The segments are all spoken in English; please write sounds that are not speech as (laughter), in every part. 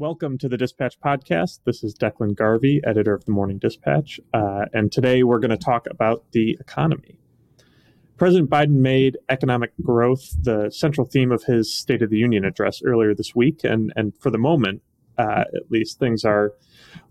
Welcome to the Dispatch Podcast. This is Declan Garvey, editor of the Morning Dispatch, uh, and today we're going to talk about the economy. President Biden made economic growth the central theme of his State of the Union address earlier this week, and and for the moment, uh, at least, things are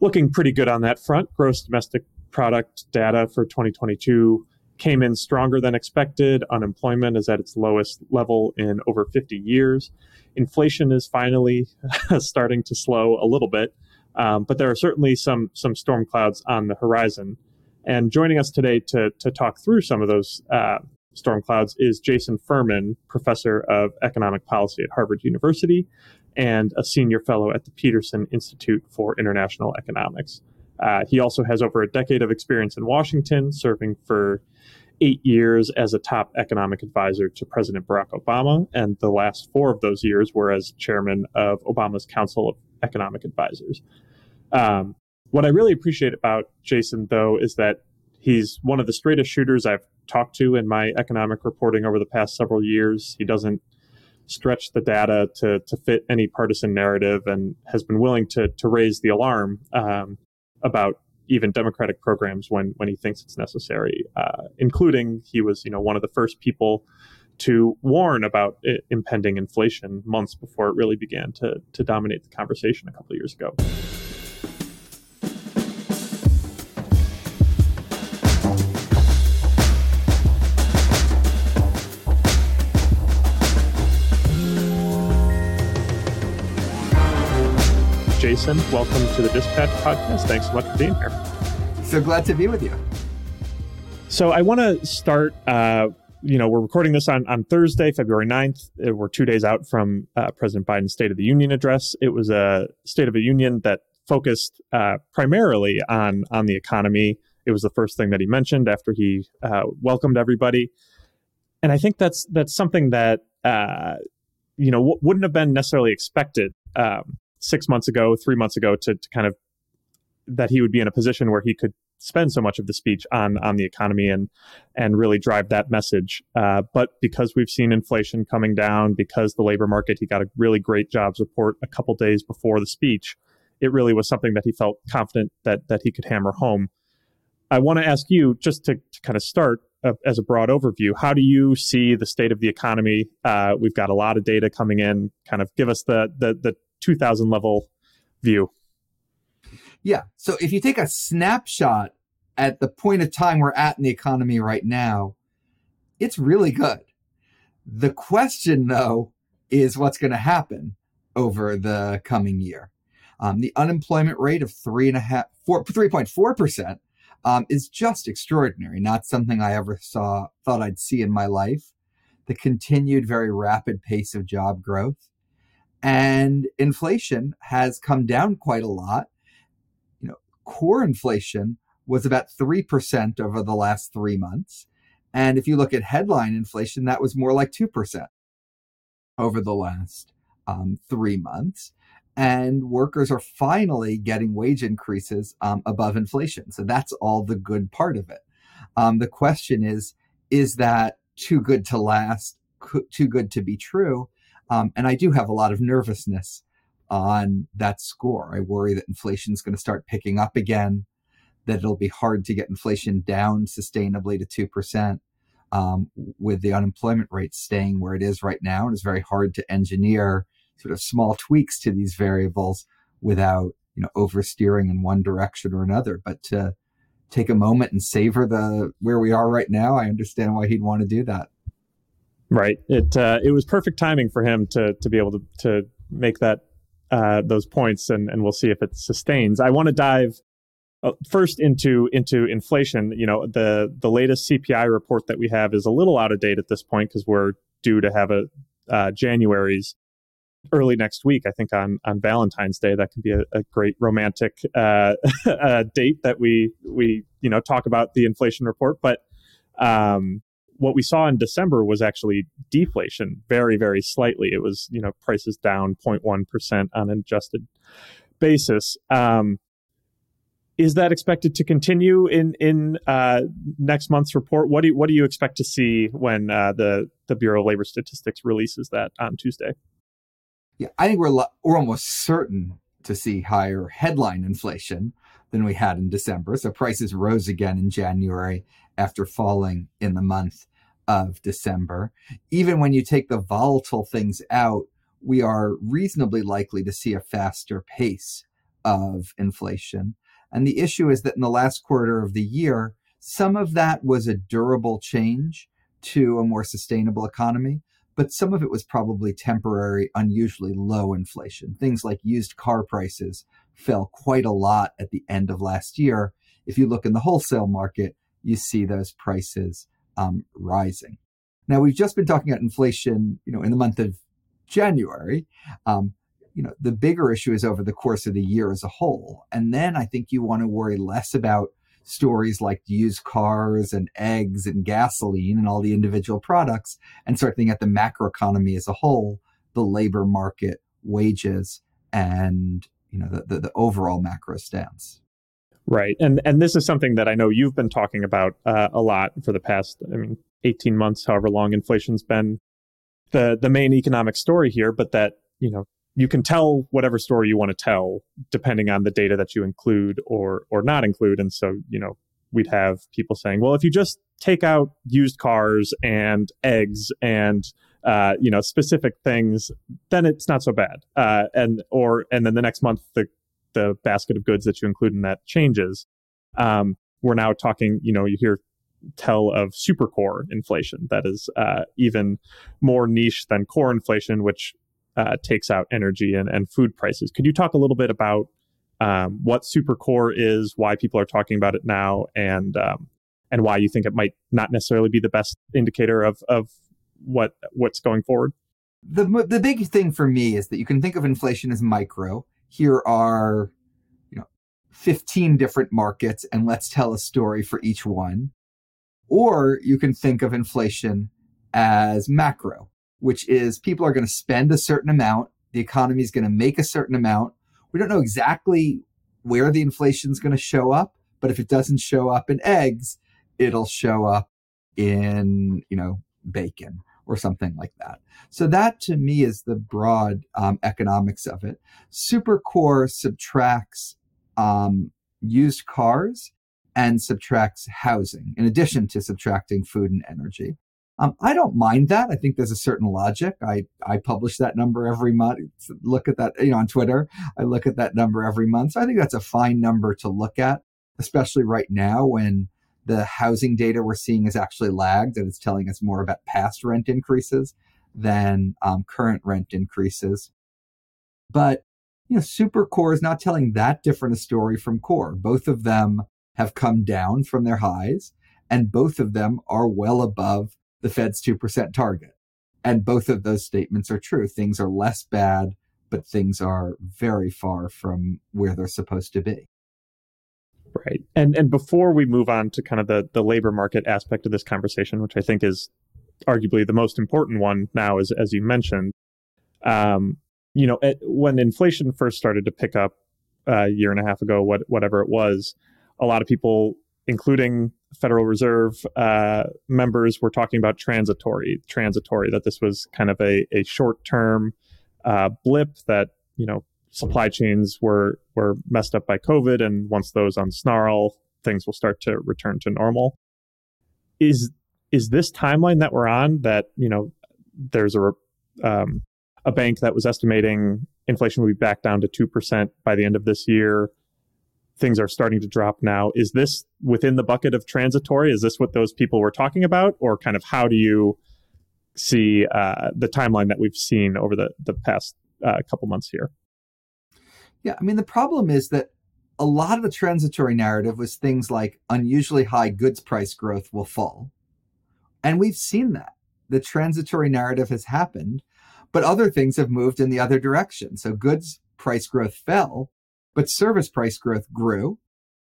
looking pretty good on that front. Gross domestic product data for 2022 came in stronger than expected. Unemployment is at its lowest level in over 50 years inflation is finally (laughs) starting to slow a little bit, um, but there are certainly some some storm clouds on the horizon. And joining us today to to talk through some of those uh, storm clouds is Jason Furman, professor of economic policy at Harvard University and a senior fellow at the Peterson Institute for International Economics. Uh, he also has over a decade of experience in Washington, serving for eight years as a top economic advisor to President Barack Obama, and the last four of those years were as chairman of Obama's Council of Economic Advisors. Um, what I really appreciate about Jason, though, is that he's one of the straightest shooters I've talked to in my economic reporting over the past several years. He doesn't stretch the data to, to fit any partisan narrative and has been willing to, to raise the alarm um, about even democratic programs when when he thinks it's necessary, uh, including he was you know one of the first people to warn about impending inflation months before it really began to to dominate the conversation a couple years ago. Welcome to the Dispatch Podcast. Thanks so much for being here. So glad to be with you. So I want to start. Uh, you know, we're recording this on, on Thursday, February 9th. Uh, we're two days out from uh, President Biden's State of the Union address. It was a State of the Union that focused uh, primarily on on the economy. It was the first thing that he mentioned after he uh, welcomed everybody, and I think that's that's something that uh, you know w- wouldn't have been necessarily expected um, six months ago, three months ago, to, to kind of that he would be in a position where he could spend so much of the speech on on the economy and and really drive that message. Uh, but because we've seen inflation coming down, because the labor market, he got a really great jobs report a couple days before the speech. It really was something that he felt confident that that he could hammer home. I want to ask you just to, to kind of start uh, as a broad overview. How do you see the state of the economy? Uh, we've got a lot of data coming in. Kind of give us the the the 2000 level view. Yeah. So if you take a snapshot at the point of time we're at in the economy right now, it's really good. The question, though, is what's going to happen over the coming year. Um, the unemployment rate of three and a half, four, 3.4 percent um, is just extraordinary. Not something I ever saw, thought I'd see in my life. The continued very rapid pace of job growth, and inflation has come down quite a lot. You know, core inflation was about 3% over the last three months. And if you look at headline inflation, that was more like 2% over the last um, three months. And workers are finally getting wage increases um, above inflation. So that's all the good part of it. Um, the question is, is that too good to last, too good to be true? Um, and I do have a lot of nervousness on that score. I worry that inflation is going to start picking up again, that it'll be hard to get inflation down sustainably to 2%. Um, with the unemployment rate staying where it is right now, and it's very hard to engineer sort of small tweaks to these variables without you know oversteering in one direction or another. But to take a moment and savor the where we are right now, I understand why he'd want to do that. Right. It uh, it was perfect timing for him to to be able to to make that uh, those points, and and we'll see if it sustains. I want to dive uh, first into into inflation. You know, the the latest CPI report that we have is a little out of date at this point because we're due to have a uh, January's early next week. I think on on Valentine's Day that can be a, a great romantic uh, (laughs) date that we we you know talk about the inflation report, but. Um, what we saw in December was actually deflation, very, very slightly. It was, you know, prices down 0.1% on an adjusted basis. Um, is that expected to continue in in uh, next month's report? What do you, what do you expect to see when uh, the the Bureau of Labor Statistics releases that on Tuesday? Yeah, I think we're we're almost certain to see higher headline inflation than we had in December. So prices rose again in January after falling in the month of December. Even when you take the volatile things out, we are reasonably likely to see a faster pace of inflation. And the issue is that in the last quarter of the year, some of that was a durable change to a more sustainable economy, but some of it was probably temporary, unusually low inflation. Things like used car prices fell quite a lot at the end of last year. If you look in the wholesale market, you see those prices um, rising. Now we've just been talking about inflation, you know, in the month of January. Um, you know, the bigger issue is over the course of the year as a whole. And then I think you want to worry less about stories like used cars and eggs and gasoline and all the individual products and start thinking at the macroeconomy as a whole, the labor market, wages, and you know the, the, the overall macro stance. Right, and and this is something that I know you've been talking about uh, a lot for the past, I mean, eighteen months, however long inflation's been. The the main economic story here, but that you know you can tell whatever story you want to tell depending on the data that you include or or not include. And so you know we'd have people saying well if you just take out used cars and eggs and uh, you know specific things then it's not so bad. Uh, and or and then the next month the the basket of goods that you include in that changes um, we're now talking you know you hear tell of super core inflation that is uh, even more niche than core inflation which uh, takes out energy and, and food prices. Could you talk a little bit about um, what supercore is, why people are talking about it now, and um, and why you think it might not necessarily be the best indicator of of what what's going forward? The the big thing for me is that you can think of inflation as micro. Here are you know 15 different markets and let's tell a story for each one. Or you can think of inflation as macro which is people are going to spend a certain amount. The economy is going to make a certain amount. We don't know exactly where the inflation is going to show up, but if it doesn't show up in eggs, it'll show up in, you know, bacon or something like that. So that to me is the broad um, economics of it. Supercore subtracts um, used cars and subtracts housing in addition to subtracting food and energy. Um, I don't mind that. I think there's a certain logic. I, I publish that number every month. Look at that, you know, on Twitter. I look at that number every month. So I think that's a fine number to look at, especially right now when the housing data we're seeing is actually lagged and it's telling us more about past rent increases than um, current rent increases. But, you know, super core is not telling that different a story from core. Both of them have come down from their highs and both of them are well above the Fed's 2% target. And both of those statements are true. Things are less bad, but things are very far from where they're supposed to be. Right. And and before we move on to kind of the, the labor market aspect of this conversation, which I think is arguably the most important one now, is as you mentioned, um, you know, it, when inflation first started to pick up uh, a year and a half ago, what whatever it was, a lot of people, including Federal Reserve uh, members were talking about transitory, transitory that this was kind of a, a short term uh, blip that you know supply chains were were messed up by COVID, and once those unsnarl, things will start to return to normal. Is is this timeline that we're on that you know there's a um, a bank that was estimating inflation will be back down to two percent by the end of this year things are starting to drop now. Is this within the bucket of transitory? Is this what those people were talking about? Or kind of how do you see uh, the timeline that we've seen over the, the past uh, couple months here? Yeah, I mean, the problem is that a lot of the transitory narrative was things like unusually high goods price growth will fall. And we've seen that. The transitory narrative has happened, but other things have moved in the other direction. So goods price growth fell, but service price growth grew,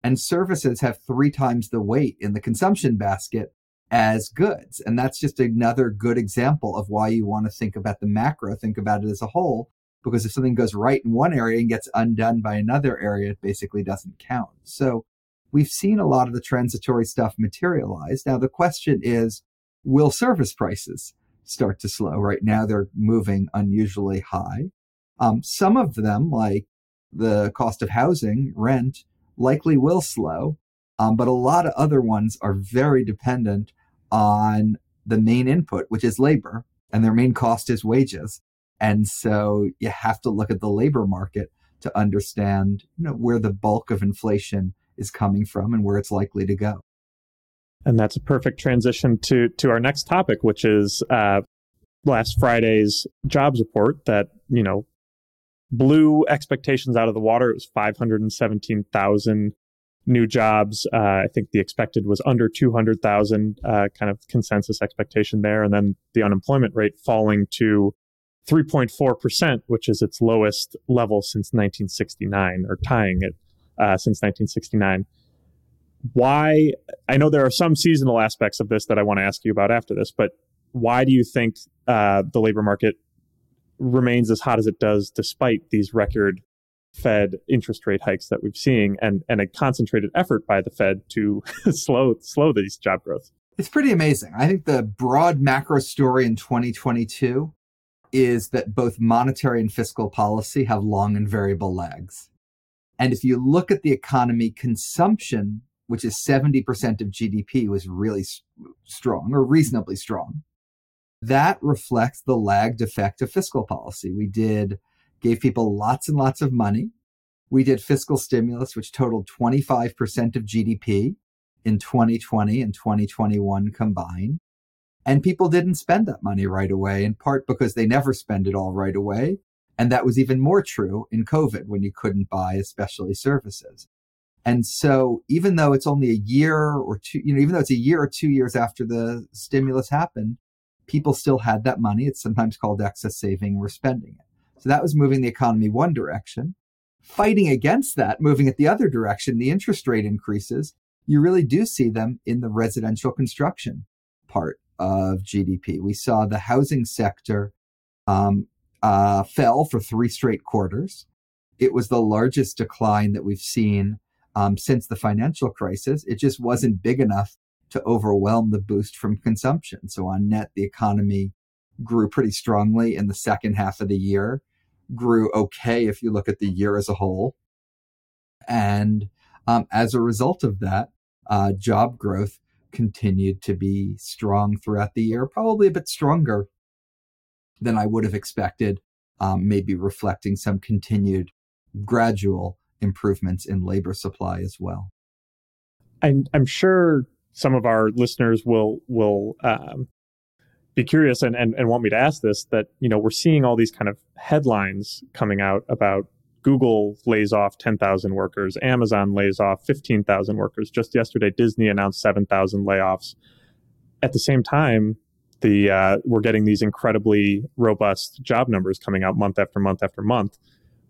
and services have three times the weight in the consumption basket as goods. And that's just another good example of why you want to think about the macro, think about it as a whole, because if something goes right in one area and gets undone by another area, it basically doesn't count. So we've seen a lot of the transitory stuff materialize. Now the question is, will service prices start to slow? Right now they're moving unusually high. Um, some of them, like the cost of housing, rent, likely will slow. Um, but a lot of other ones are very dependent on the main input, which is labor, and their main cost is wages. And so you have to look at the labor market to understand, you know, where the bulk of inflation is coming from and where it's likely to go. And that's a perfect transition to to our next topic, which is uh, last Friday's jobs report that you know blew expectations out of the water. It was five hundred and seventeen thousand new jobs. Uh, I think the expected was under 200,000, uh, kind of consensus expectation there. And then the unemployment rate falling to 3.4%, which is its lowest level since 1969, or tying it uh, since 1969. Why? I know there are some seasonal aspects of this that I want to ask you about after this, but why do you think uh, the labor market remains as hot as it does despite these record Fed interest rate hikes that we've seen and, and a concentrated effort by the Fed to (laughs) slow slow these job growth. It's pretty amazing. I think the broad macro story in 2022 is that both monetary and fiscal policy have long and variable lags. And if you look at the economy, consumption, which is 70% of GDP, was really strong or reasonably strong. That reflects the lagged effect of fiscal policy. We did gave people lots and lots of money. We did fiscal stimulus, which totaled 25% of GDP in 2020 and 2021 combined. And people didn't spend that money right away, in part because they never spend it all right away. And that was even more true in COVID when you couldn't buy, especially services. And so even though it's only a year or two, you know, even though it's a year or two years after the stimulus happened, people still had that money. It's sometimes called excess saving. We're spending it. So that was moving the economy one direction. Fighting against that, moving it the other direction, the interest rate increases, you really do see them in the residential construction part of GDP. We saw the housing sector um, uh, fell for three straight quarters. It was the largest decline that we've seen um, since the financial crisis. It just wasn't big enough to overwhelm the boost from consumption. So on net, the economy grew pretty strongly in the second half of the year grew okay if you look at the year as a whole. And um, as a result of that, uh, job growth continued to be strong throughout the year, probably a bit stronger than I would have expected, um, maybe reflecting some continued gradual improvements in labor supply as well. I'm, I'm sure some of our listeners will will um, be curious and, and, and want me to ask this that, you know, we're seeing all these kind of headlines coming out about Google lays off 10,000 workers, Amazon lays off 15,000 workers. Just yesterday, Disney announced 7,000 layoffs. At the same time, the uh, we're getting these incredibly robust job numbers coming out month after month after month.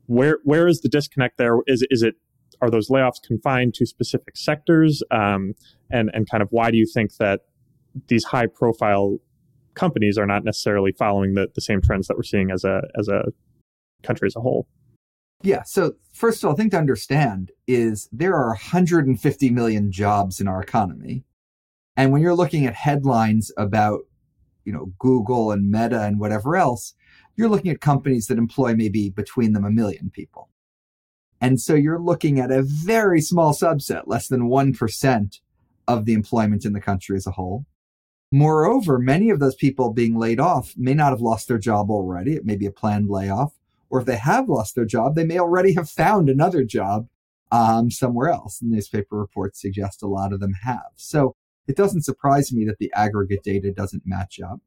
Where where is the disconnect there? Is is it are those layoffs confined to specific sectors? Um, and and kind of why do you think that these high profile companies are not necessarily following the, the same trends that we're seeing as a as a country as a whole. Yeah. So first of all, I think to understand is there are 150 million jobs in our economy. And when you're looking at headlines about, you know, Google and Meta and whatever else, you're looking at companies that employ maybe between them a million people. And so you're looking at a very small subset, less than 1% of the employment in the country as a whole. Moreover, many of those people being laid off may not have lost their job already. It may be a planned layoff. Or if they have lost their job, they may already have found another job um, somewhere else. And newspaper reports suggest a lot of them have. So it doesn't surprise me that the aggregate data doesn't match up.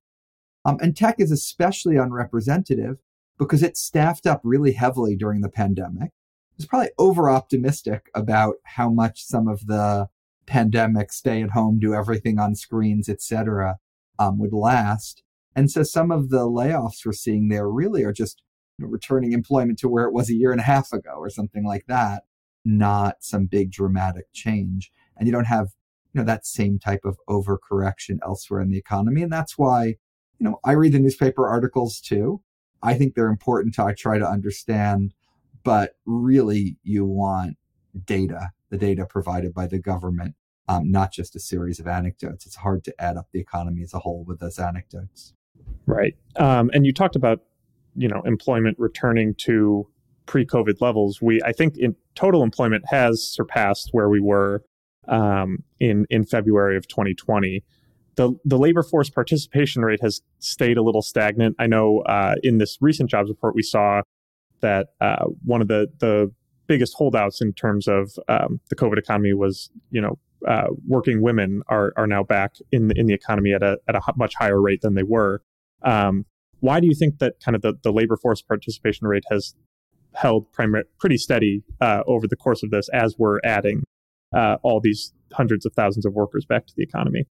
Um, and tech is especially unrepresentative because it staffed up really heavily during the pandemic. It was probably over optimistic about how much some of the pandemic, stay at home, do everything on screens, etc., um, would last. And so some of the layoffs we're seeing there really are just know, returning employment to where it was a year and a half ago or something like that, not some big dramatic change. And you don't have, you know, that same type of overcorrection elsewhere in the economy. And that's why, you know, I read the newspaper articles too. I think they're important to I try to understand, but really you want data, the data provided by the government um, not just a series of anecdotes. It's hard to add up the economy as a whole with those anecdotes. Right. Um, and you talked about, you know, employment returning to pre-COVID levels. We I think in total employment has surpassed where we were um, in in February of 2020. The the labor force participation rate has stayed a little stagnant. I know uh, in this recent jobs report we saw that uh, one of the the biggest holdouts in terms of um, the COVID economy was you know uh, working women are are now back in the, in the economy at a at a much higher rate than they were. Um, why do you think that kind of the, the labor force participation rate has held pretty steady uh, over the course of this as we're adding uh, all these hundreds of thousands of workers back to the economy?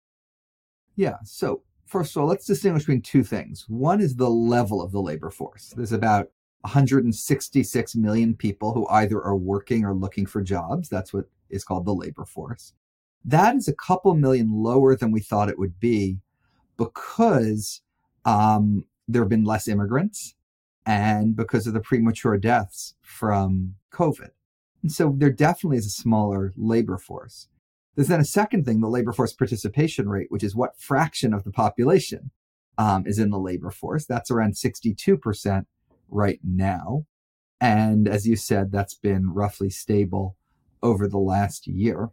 Yeah. So, first of all, let's distinguish between two things. One is the level of the labor force. There's about 166 million people who either are working or looking for jobs. That's what is called the labor force. That is a couple million lower than we thought it would be because um, there have been less immigrants and because of the premature deaths from COVID. And so there definitely is a smaller labor force. There's then a second thing, the labor force participation rate, which is what fraction of the population um, is in the labor force. That's around 62% right now. And as you said, that's been roughly stable over the last year.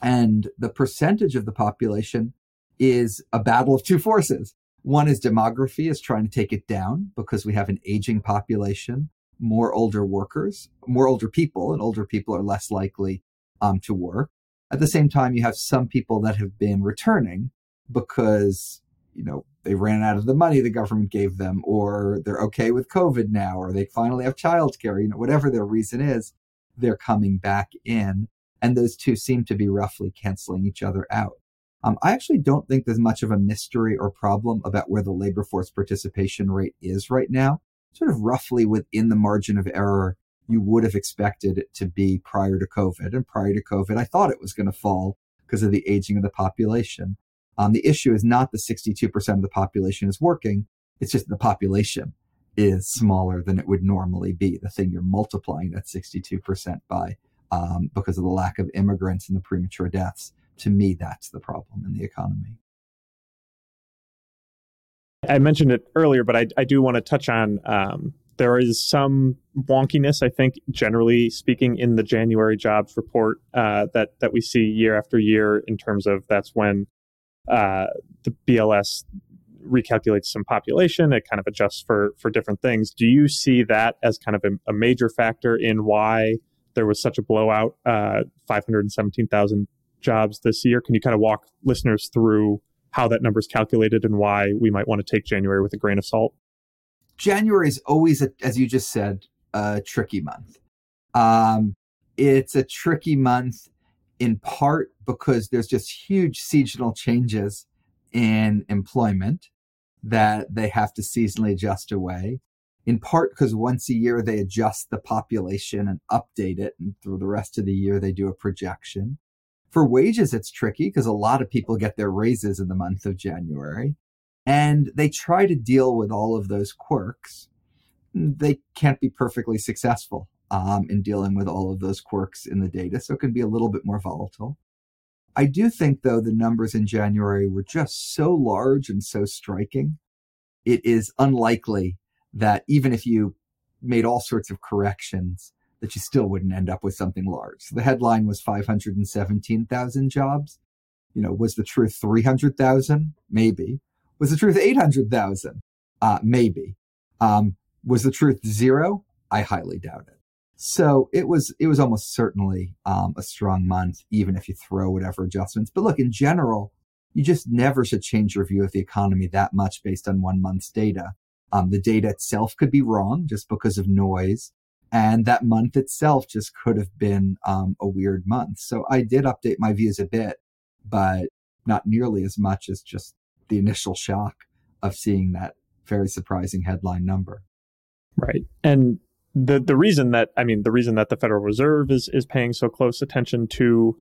And the percentage of the population is a battle of two forces. One is demography is trying to take it down because we have an aging population, more older workers, more older people, and older people are less likely um, to work. At the same time, you have some people that have been returning because, you know, they ran out of the money the government gave them, or they're okay with COVID now, or they finally have childcare, you know, whatever their reason is, they're coming back in. And those two seem to be roughly canceling each other out. Um, I actually don't think there's much of a mystery or problem about where the labor force participation rate is right now. Sort of roughly within the margin of error you would have expected it to be prior to COVID. And prior to COVID, I thought it was going to fall because of the aging of the population. Um, the issue is not the 62% of the population is working. It's just the population is smaller than it would normally be. The thing you're multiplying that 62% by um, because of the lack of immigrants and the premature deaths to me, that's the problem in the economy. I mentioned it earlier, but I, I do want to touch on um, there is some wonkiness, I think, generally speaking, in the January jobs report uh, that that we see year after year. In terms of that's when uh, the BLS recalculates some population, it kind of adjusts for for different things. Do you see that as kind of a, a major factor in why there was such a blowout, uh, five hundred seventeen thousand jobs this year. Can you kind of walk listeners through how that number is calculated and why we might want to take January with a grain of salt? January is always, a, as you just said, a tricky month. Um, it's a tricky month in part because there's just huge seasonal changes in employment that they have to seasonally adjust away. In part because once a year they adjust the population and update it, and through the rest of the year they do a projection. For wages, it's tricky because a lot of people get their raises in the month of January and they try to deal with all of those quirks. They can't be perfectly successful um, in dealing with all of those quirks in the data, so it can be a little bit more volatile. I do think, though, the numbers in January were just so large and so striking. It is unlikely that even if you made all sorts of corrections, that you still wouldn't end up with something large. So the headline was 517,000 jobs. You know, was the truth 300,000? Maybe. Was the truth 800,000? Uh, maybe. Um, was the truth zero? I highly doubt it. So it was, it was almost certainly, um, a strong month, even if you throw whatever adjustments. But look, in general, you just never should change your view of the economy that much based on one month's data. Um, the data itself could be wrong just because of noise. And that month itself just could have been um, a weird month. So I did update my views a bit, but not nearly as much as just the initial shock of seeing that very surprising headline number. Right. And the the reason that I mean the reason that the Federal Reserve is is paying so close attention to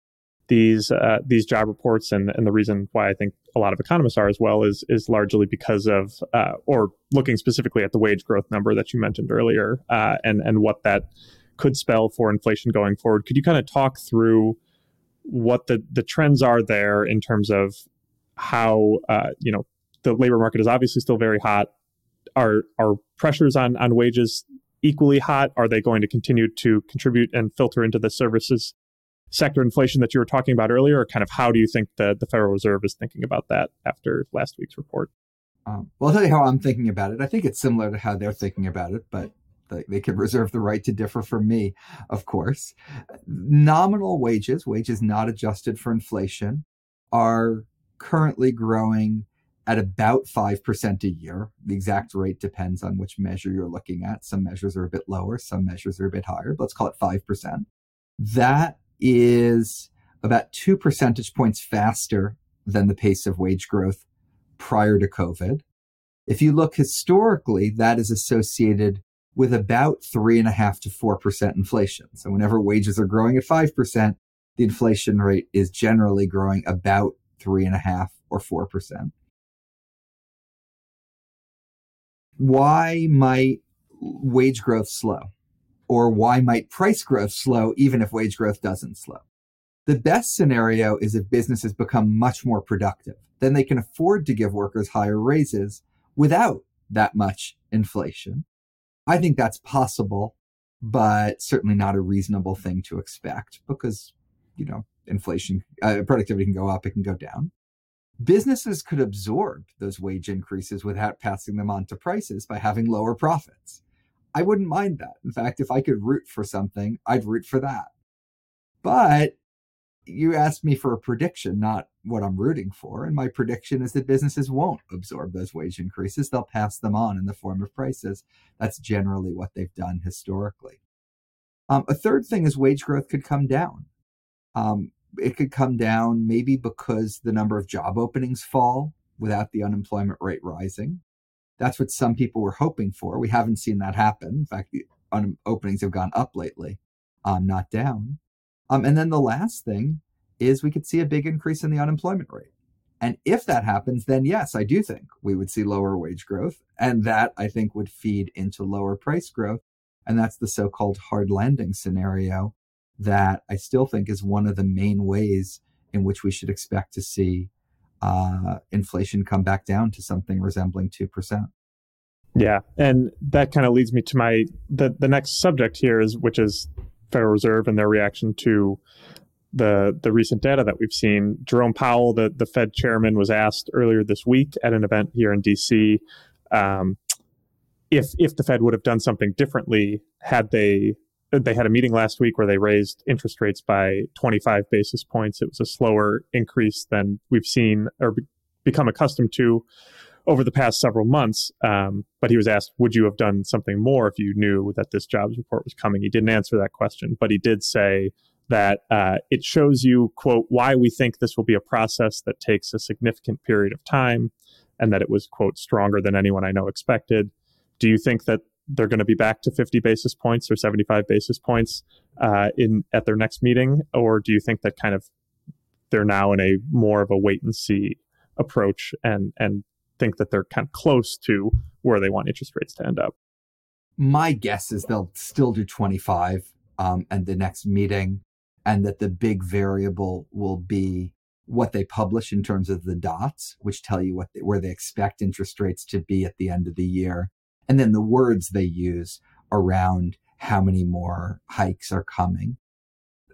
these uh, these job reports and and the reason why I think a lot of economists are as well is is largely because of uh, or looking specifically at the wage growth number that you mentioned earlier uh, and and what that could spell for inflation going forward. Could you kind of talk through what the the trends are there in terms of how uh, you know the labor market is obviously still very hot. Are are pressures on on wages equally hot? Are they going to continue to contribute and filter into the services sector inflation that you were talking about earlier? Or kind of how do you think the, the Federal Reserve is thinking about that after last week's report? Um, well, I'll tell you how I'm thinking about it. I think it's similar to how they're thinking about it, but they can reserve the right to differ from me, of course. Nominal wages, wages not adjusted for inflation, are currently growing at about 5% a year. The exact rate depends on which measure you're looking at. Some measures are a bit lower, some measures are a bit higher, but let's call it 5%. That is about two percentage points faster than the pace of wage growth prior to COVID. If you look historically, that is associated with about three and a half to 4% inflation. So whenever wages are growing at 5%, the inflation rate is generally growing about three and a half or 4%. Why might wage growth slow? Or why might price growth slow even if wage growth doesn't slow? The best scenario is if businesses become much more productive. Then they can afford to give workers higher raises without that much inflation. I think that's possible, but certainly not a reasonable thing to expect because, you know, inflation, uh, productivity can go up, it can go down. Businesses could absorb those wage increases without passing them on to prices by having lower profits. I wouldn't mind that. In fact, if I could root for something, I'd root for that. But you asked me for a prediction, not what I'm rooting for. And my prediction is that businesses won't absorb those wage increases. They'll pass them on in the form of prices. That's generally what they've done historically. Um, a third thing is wage growth could come down. Um, it could come down maybe because the number of job openings fall without the unemployment rate rising. That's what some people were hoping for. We haven't seen that happen. In fact, the openings have gone up lately, um, not down. Um, and then the last thing is we could see a big increase in the unemployment rate. And if that happens, then yes, I do think we would see lower wage growth. And that I think would feed into lower price growth. And that's the so called hard landing scenario that I still think is one of the main ways in which we should expect to see uh, inflation come back down to something resembling 2%. Yeah, and that kind of leads me to my the the next subject here is which is Federal Reserve and their reaction to the the recent data that we've seen. Jerome Powell, the the Fed chairman, was asked earlier this week at an event here in D.C. Um, if if the Fed would have done something differently had they they had a meeting last week where they raised interest rates by 25 basis points. It was a slower increase than we've seen or be, become accustomed to over the past several months. Um, but he was asked, would you have done something more if you knew that this jobs report was coming? He didn't answer that question, but he did say that uh, it shows you, quote, why we think this will be a process that takes a significant period of time and that it was, quote, stronger than anyone I know expected. Do you think that they're going to be back to 50 basis points or 75 basis points uh, in at their next meeting, or do you think that kind of they're now in a more of a wait and see approach and and think that they're kind of close to where they want interest rates to end up? My guess is they'll still do 25 um, and the next meeting, and that the big variable will be what they publish in terms of the dots, which tell you what they, where they expect interest rates to be at the end of the year and then the words they use around how many more hikes are coming.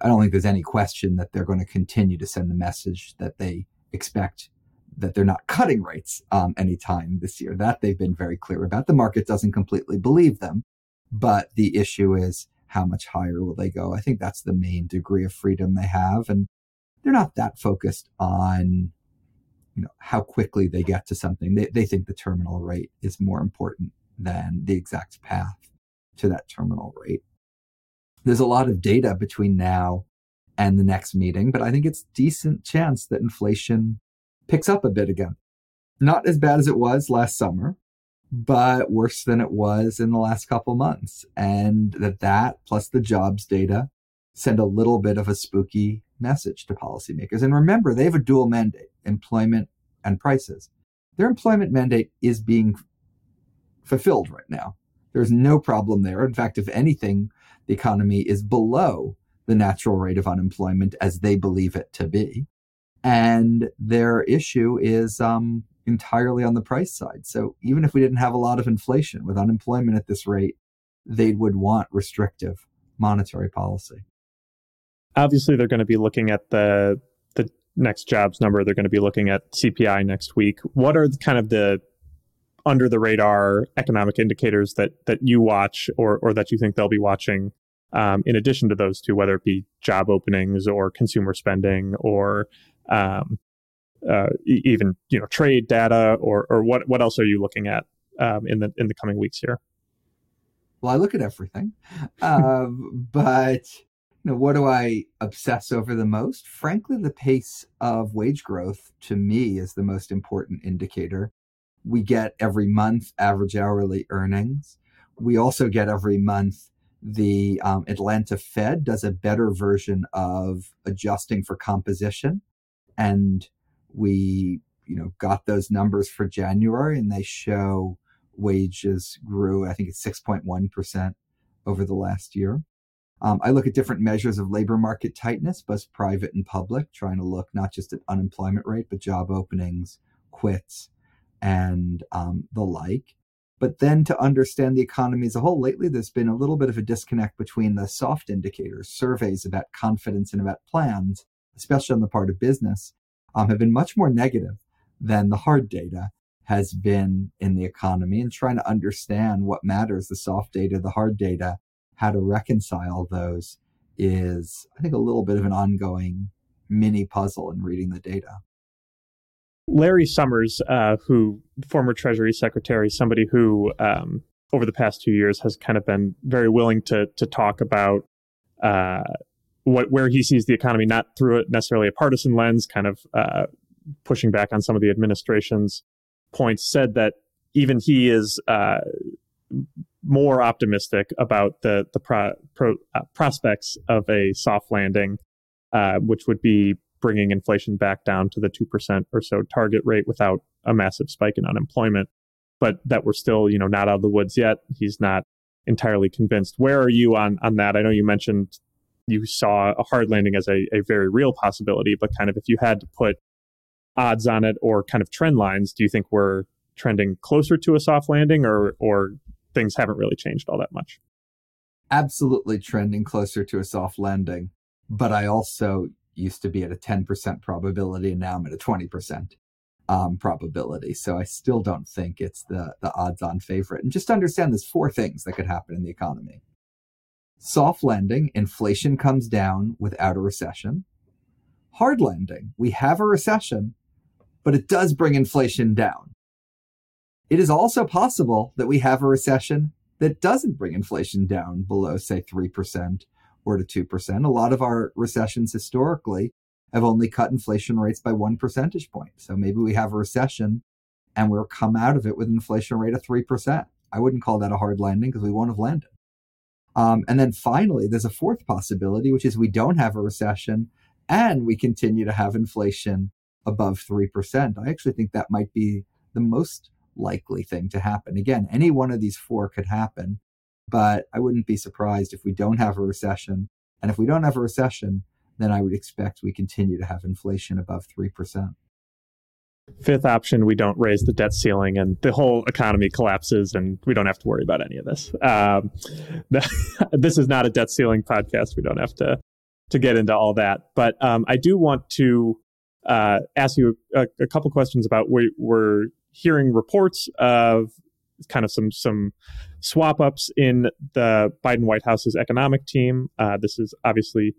I don't think there's any question that they're going to continue to send the message that they expect that they're not cutting rates um, anytime this year. That they've been very clear about. The market doesn't completely believe them, but the issue is how much higher will they go? I think that's the main degree of freedom they have, and they're not that focused on you know how quickly they get to something. They they think the terminal rate is more important than the exact path to that terminal rate. There's a lot of data between now and the next meeting, but I think it's decent chance that inflation picks up a bit again. Not as bad as it was last summer, but worse than it was in the last couple months. And that that plus the jobs data send a little bit of a spooky message to policymakers. And remember, they have a dual mandate, employment and prices. Their employment mandate is being fulfilled right now. There's no problem there. In fact, if anything, the economy is below the natural rate of unemployment as they believe it to be. And their issue is um, entirely on the price side. So even if we didn't have a lot of inflation with unemployment at this rate, they would want restrictive monetary policy. Obviously, they're going to be looking at the the next jobs number. They're going to be looking at CPI next week. What are kind of the under the radar economic indicators that that you watch or or that you think they'll be watching um, in addition to those two, whether it be job openings or consumer spending or um, uh, even you know trade data or or what what else are you looking at um, in the in the coming weeks here? Well, I look at everything, (laughs) um, but you know, what do I obsess over the most? Frankly, the pace of wage growth to me is the most important indicator. We get every month average hourly earnings. We also get every month the um, Atlanta Fed does a better version of adjusting for composition, and we you know got those numbers for January, and they show wages grew. I think it's six point one percent over the last year. Um, I look at different measures of labor market tightness, both private and public, trying to look not just at unemployment rate, but job openings, quits, and um, the like. But then to understand the economy as a whole, lately there's been a little bit of a disconnect between the soft indicators, surveys about confidence and about plans, especially on the part of business, um, have been much more negative than the hard data has been in the economy and trying to understand what matters, the soft data, the hard data, how to reconcile those is, I think, a little bit of an ongoing mini puzzle in reading the data. Larry Summers, uh, who former Treasury Secretary, somebody who um, over the past two years has kind of been very willing to to talk about uh, what where he sees the economy, not through it necessarily a partisan lens, kind of uh, pushing back on some of the administration's points, said that even he is uh, more optimistic about the the pro, pro, uh, prospects of a soft landing, uh, which would be bringing inflation back down to the 2% or so target rate without a massive spike in unemployment, but that we're still, you know, not out of the woods yet. He's not entirely convinced. Where are you on, on that? I know you mentioned you saw a hard landing as a, a very real possibility, but kind of if you had to put odds on it or kind of trend lines, do you think we're trending closer to a soft landing or, or things haven't really changed all that much? Absolutely trending closer to a soft landing. But I also used to be at a 10% probability and now I'm at a 20% um, probability. So I still don't think it's the, the odds on favorite. And just understand there's four things that could happen in the economy. Soft landing, inflation comes down without a recession. Hard landing, we have a recession, but it does bring inflation down. It is also possible that we have a recession that doesn't bring inflation down below, say, 3% or to 2%. A lot of our recessions historically have only cut inflation rates by one percentage point. So maybe we have a recession and we'll come out of it with an inflation rate of 3%. I wouldn't call that a hard landing because we won't have landed. Um, and then finally, there's a fourth possibility, which is we don't have a recession and we continue to have inflation above 3%. I actually think that might be the most likely thing to happen. Again, any one of these four could happen. But I wouldn't be surprised if we don't have a recession. And if we don't have a recession, then I would expect we continue to have inflation above 3%. Fifth option, we don't raise the debt ceiling and the whole economy collapses and we don't have to worry about any of this. Um, (laughs) this is not a debt ceiling podcast. We don't have to, to get into all that. But um, I do want to uh, ask you a, a couple questions about we, we're hearing reports of kind of some some swap ups in the Biden White House's economic team. Uh, this is obviously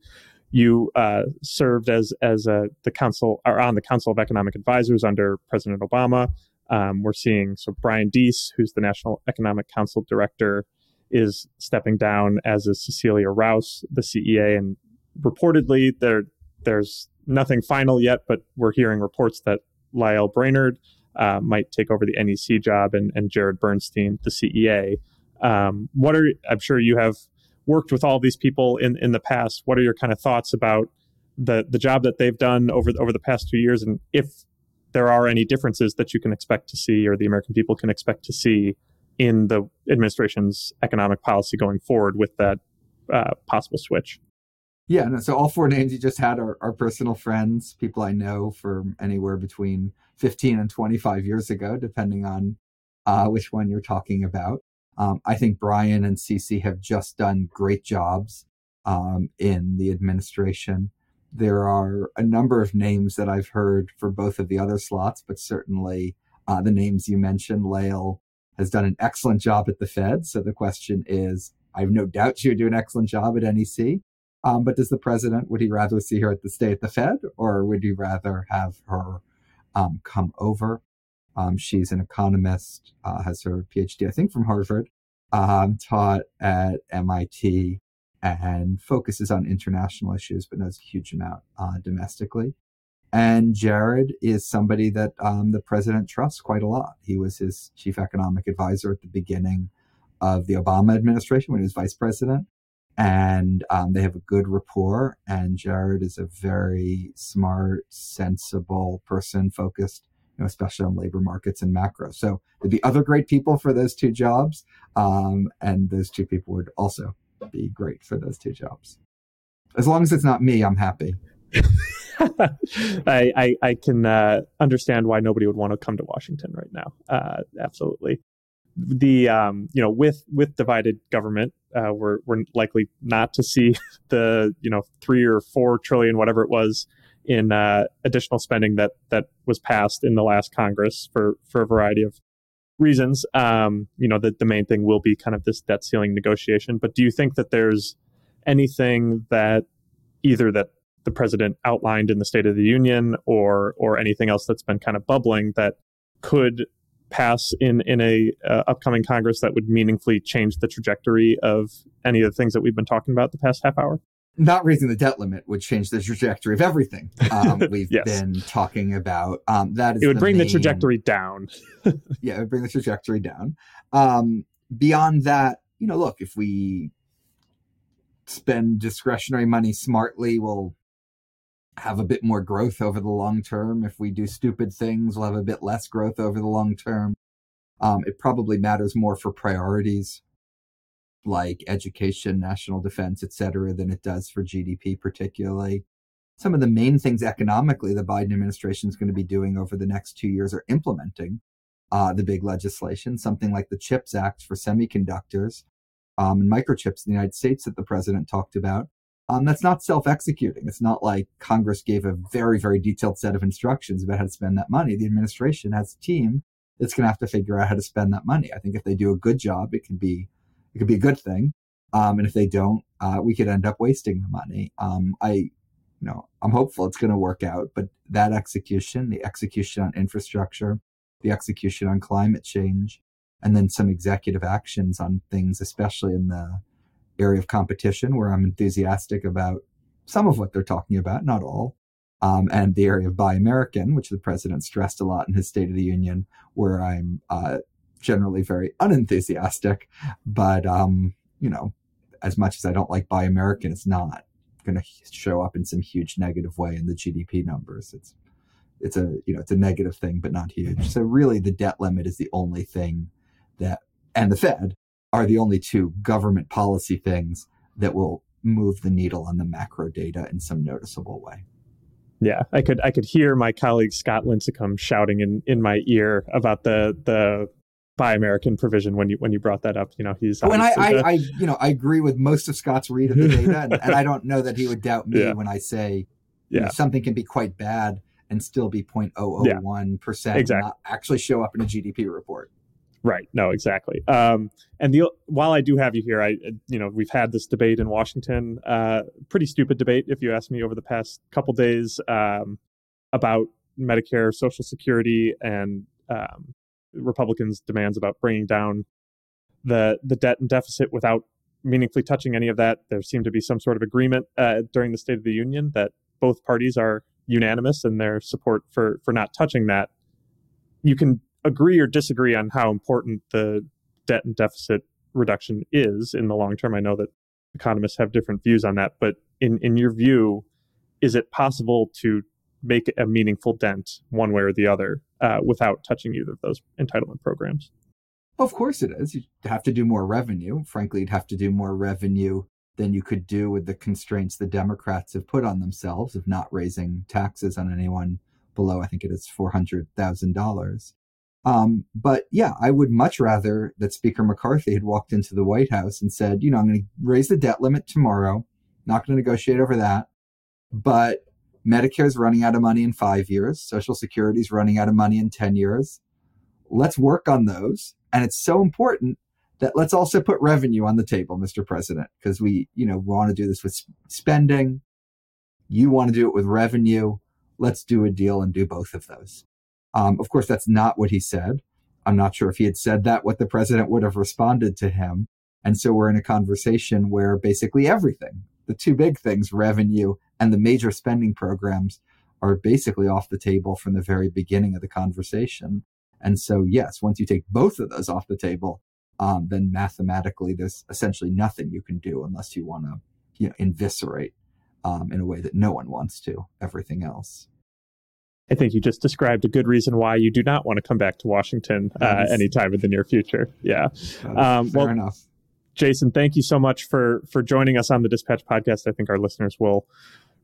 you uh, served as as a, the council or on the Council of Economic Advisors under President Obama. Um, we're seeing so Brian Deese, who's the National Economic Council director, is stepping down, as is Cecilia Rouse, the CEA, and reportedly there there's nothing final yet, but we're hearing reports that Lael Brainard uh, might take over the NEC job and, and Jared Bernstein, the CEA. Um, what are I'm sure you have worked with all these people in, in the past. What are your kind of thoughts about the the job that they've done over over the past two years, and if there are any differences that you can expect to see, or the American people can expect to see in the administration's economic policy going forward with that uh, possible switch? Yeah, no, so all four names you just had are, are personal friends, people I know from anywhere between 15 and 25 years ago, depending on uh, which one you're talking about. Um, I think Brian and Cece have just done great jobs um, in the administration. There are a number of names that I've heard for both of the other slots, but certainly uh, the names you mentioned, Lael has done an excellent job at the Fed. So the question is, I have no doubt she would do an excellent job at NEC. Um, but does the president, would he rather see her at the stay at the Fed or would he rather have her um, come over? Um, she's an economist, uh, has her PhD, I think, from Harvard, um, taught at MIT, and focuses on international issues, but knows a huge amount uh, domestically. And Jared is somebody that um, the president trusts quite a lot. He was his chief economic advisor at the beginning of the Obama administration when he was vice president. And um, they have a good rapport. And Jared is a very smart, sensible person focused know, especially on labor markets and macro. So there'd be other great people for those two jobs, um, and those two people would also be great for those two jobs. As long as it's not me, I'm happy. (laughs) I, I, I can uh, understand why nobody would want to come to Washington right now. Uh, absolutely. The um, you know with with divided government, uh, we're we're likely not to see (laughs) the you know three or four trillion whatever it was in uh, additional spending that that was passed in the last Congress for for a variety of reasons. Um, you know, that the main thing will be kind of this debt ceiling negotiation. But do you think that there's anything that either that the president outlined in the State of the Union or or anything else that's been kind of bubbling that could pass in in a uh, upcoming Congress that would meaningfully change the trajectory of any of the things that we've been talking about the past half hour? Not raising the debt limit would change the trajectory of everything um, (laughs) we've yes. been talking about. Um, that is it would the bring main, the trajectory down. (laughs) yeah, it would bring the trajectory down. Um, beyond that, you know, look, if we spend discretionary money smartly, we'll have a bit more growth over the long term. If we do stupid things, we'll have a bit less growth over the long term. Um, it probably matters more for priorities like education, national defense, et cetera, than it does for GDP, particularly. Some of the main things economically the Biden administration is going to be doing over the next two years are implementing uh, the big legislation, something like the CHIPS Act for semiconductors um, and microchips in the United States that the president talked about. Um, that's not self executing. It's not like Congress gave a very, very detailed set of instructions about how to spend that money. The administration has a team that's going to have to figure out how to spend that money. I think if they do a good job, it can be it could be a good thing. Um, and if they don't, uh, we could end up wasting the money. Um, I, you know, I'm hopeful it's going to work out, but that execution, the execution on infrastructure, the execution on climate change, and then some executive actions on things, especially in the area of competition, where I'm enthusiastic about some of what they're talking about, not all. Um, and the area of Buy American, which the president stressed a lot in his State of the Union, where I'm uh, generally very unenthusiastic. But, um, you know, as much as I don't like Buy American, it's not going to show up in some huge negative way in the GDP numbers. It's, it's a, you know, it's a negative thing, but not huge. So really the debt limit is the only thing that, and the Fed are the only two government policy things that will move the needle on the macro data in some noticeable way. Yeah, I could I could hear my colleague Scott Lincicome shouting in, in my ear about the the buy American provision when you when you brought that up. You know, he's when I, I. I, you know I agree with most of Scott's read of the (laughs) data, and, and I don't know that he would doubt me yeah. when I say yeah. You know, something can be quite bad and still be 0.001 percent, exactly. not actually show up in a GDP report. Right. No, exactly. Um, and the while I do have you here, I you know we've had this debate in Washington, uh, pretty stupid debate if you ask me over the past couple days um, about Medicare, Social Security, and um, Republicans' demands about bringing down the the debt and deficit without meaningfully touching any of that. There seemed to be some sort of agreement uh, during the State of the Union that both parties are unanimous in their support for for not touching that. You can agree or disagree on how important the debt and deficit reduction is in the long term. I know that economists have different views on that, but in in your view, is it possible to make a meaningful dent one way or the other uh, without touching either of those entitlement programs. Of course it is. You have to do more revenue. Frankly, you'd have to do more revenue than you could do with the constraints the Democrats have put on themselves of not raising taxes on anyone below, I think it is $400,000. Um, but yeah, I would much rather that Speaker McCarthy had walked into the White House and said, you know, I'm going to raise the debt limit tomorrow. Not going to negotiate over that. But Medicare's running out of money in five years. Social Security is running out of money in 10 years. Let's work on those. And it's so important that let's also put revenue on the table, Mr. President, because we, you know, want to do this with spending. You want to do it with revenue. Let's do a deal and do both of those. Um, of course, that's not what he said. I'm not sure if he had said that, what the president would have responded to him. And so we're in a conversation where basically everything, the two big things, revenue and the major spending programs, are basically off the table from the very beginning of the conversation. And so, yes, once you take both of those off the table, um, then mathematically there's essentially nothing you can do unless you want to, you know, eviscerate um, in a way that no one wants to everything else. I think you just described a good reason why you do not want to come back to Washington uh, anytime in the near future. Yeah. Um, fair well, enough. Jason, thank you so much for for joining us on the Dispatch podcast. I think our listeners will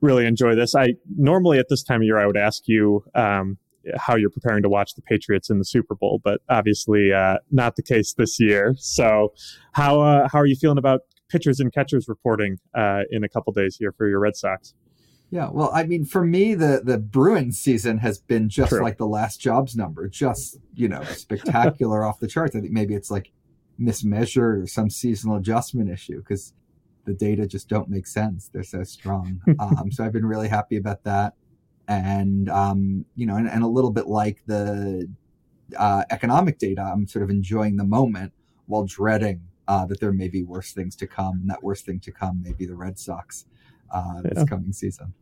really enjoy this. I normally at this time of year I would ask you um, how you're preparing to watch the Patriots in the Super Bowl, but obviously uh, not the case this year. So, how uh, how are you feeling about pitchers and catchers reporting uh, in a couple days here for your Red Sox? Yeah, well, I mean, for me, the the Bruins season has been just True. like the last jobs number, just you know, (laughs) spectacular off the charts. I think maybe it's like mismeasured or some seasonal adjustment issue because the data just don't make sense. They're so strong. (laughs) um, so I've been really happy about that, and um, you know, and, and, a little bit like the uh, economic data, I'm sort of enjoying the moment while dreading uh, that there may be worse things to come, and that worst thing to come may be the Red Sox uh, this yeah. coming season.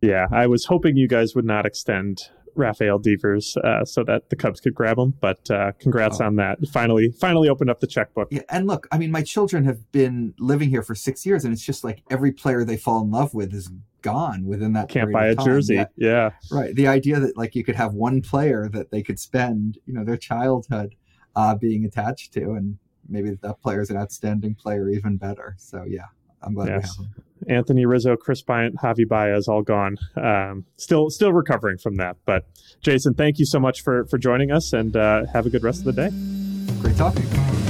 Yeah, I was hoping you guys would not extend Rafael Devers uh, so that the Cubs could grab him. But uh, congrats oh. on that. Finally, finally opened up the checkbook. Yeah, and look, I mean, my children have been living here for six years, and it's just like every player they fall in love with is gone within that. Can't buy a jersey. That, yeah, right. The idea that like you could have one player that they could spend, you know, their childhood uh, being attached to, and maybe that player is an outstanding player, even better. So yeah, I'm glad yes. we have him. Anthony Rizzo, Kris Bryant, Javi Baez, all gone. Um, still, still recovering from that. But Jason, thank you so much for for joining us, and uh, have a good rest of the day. Great talking.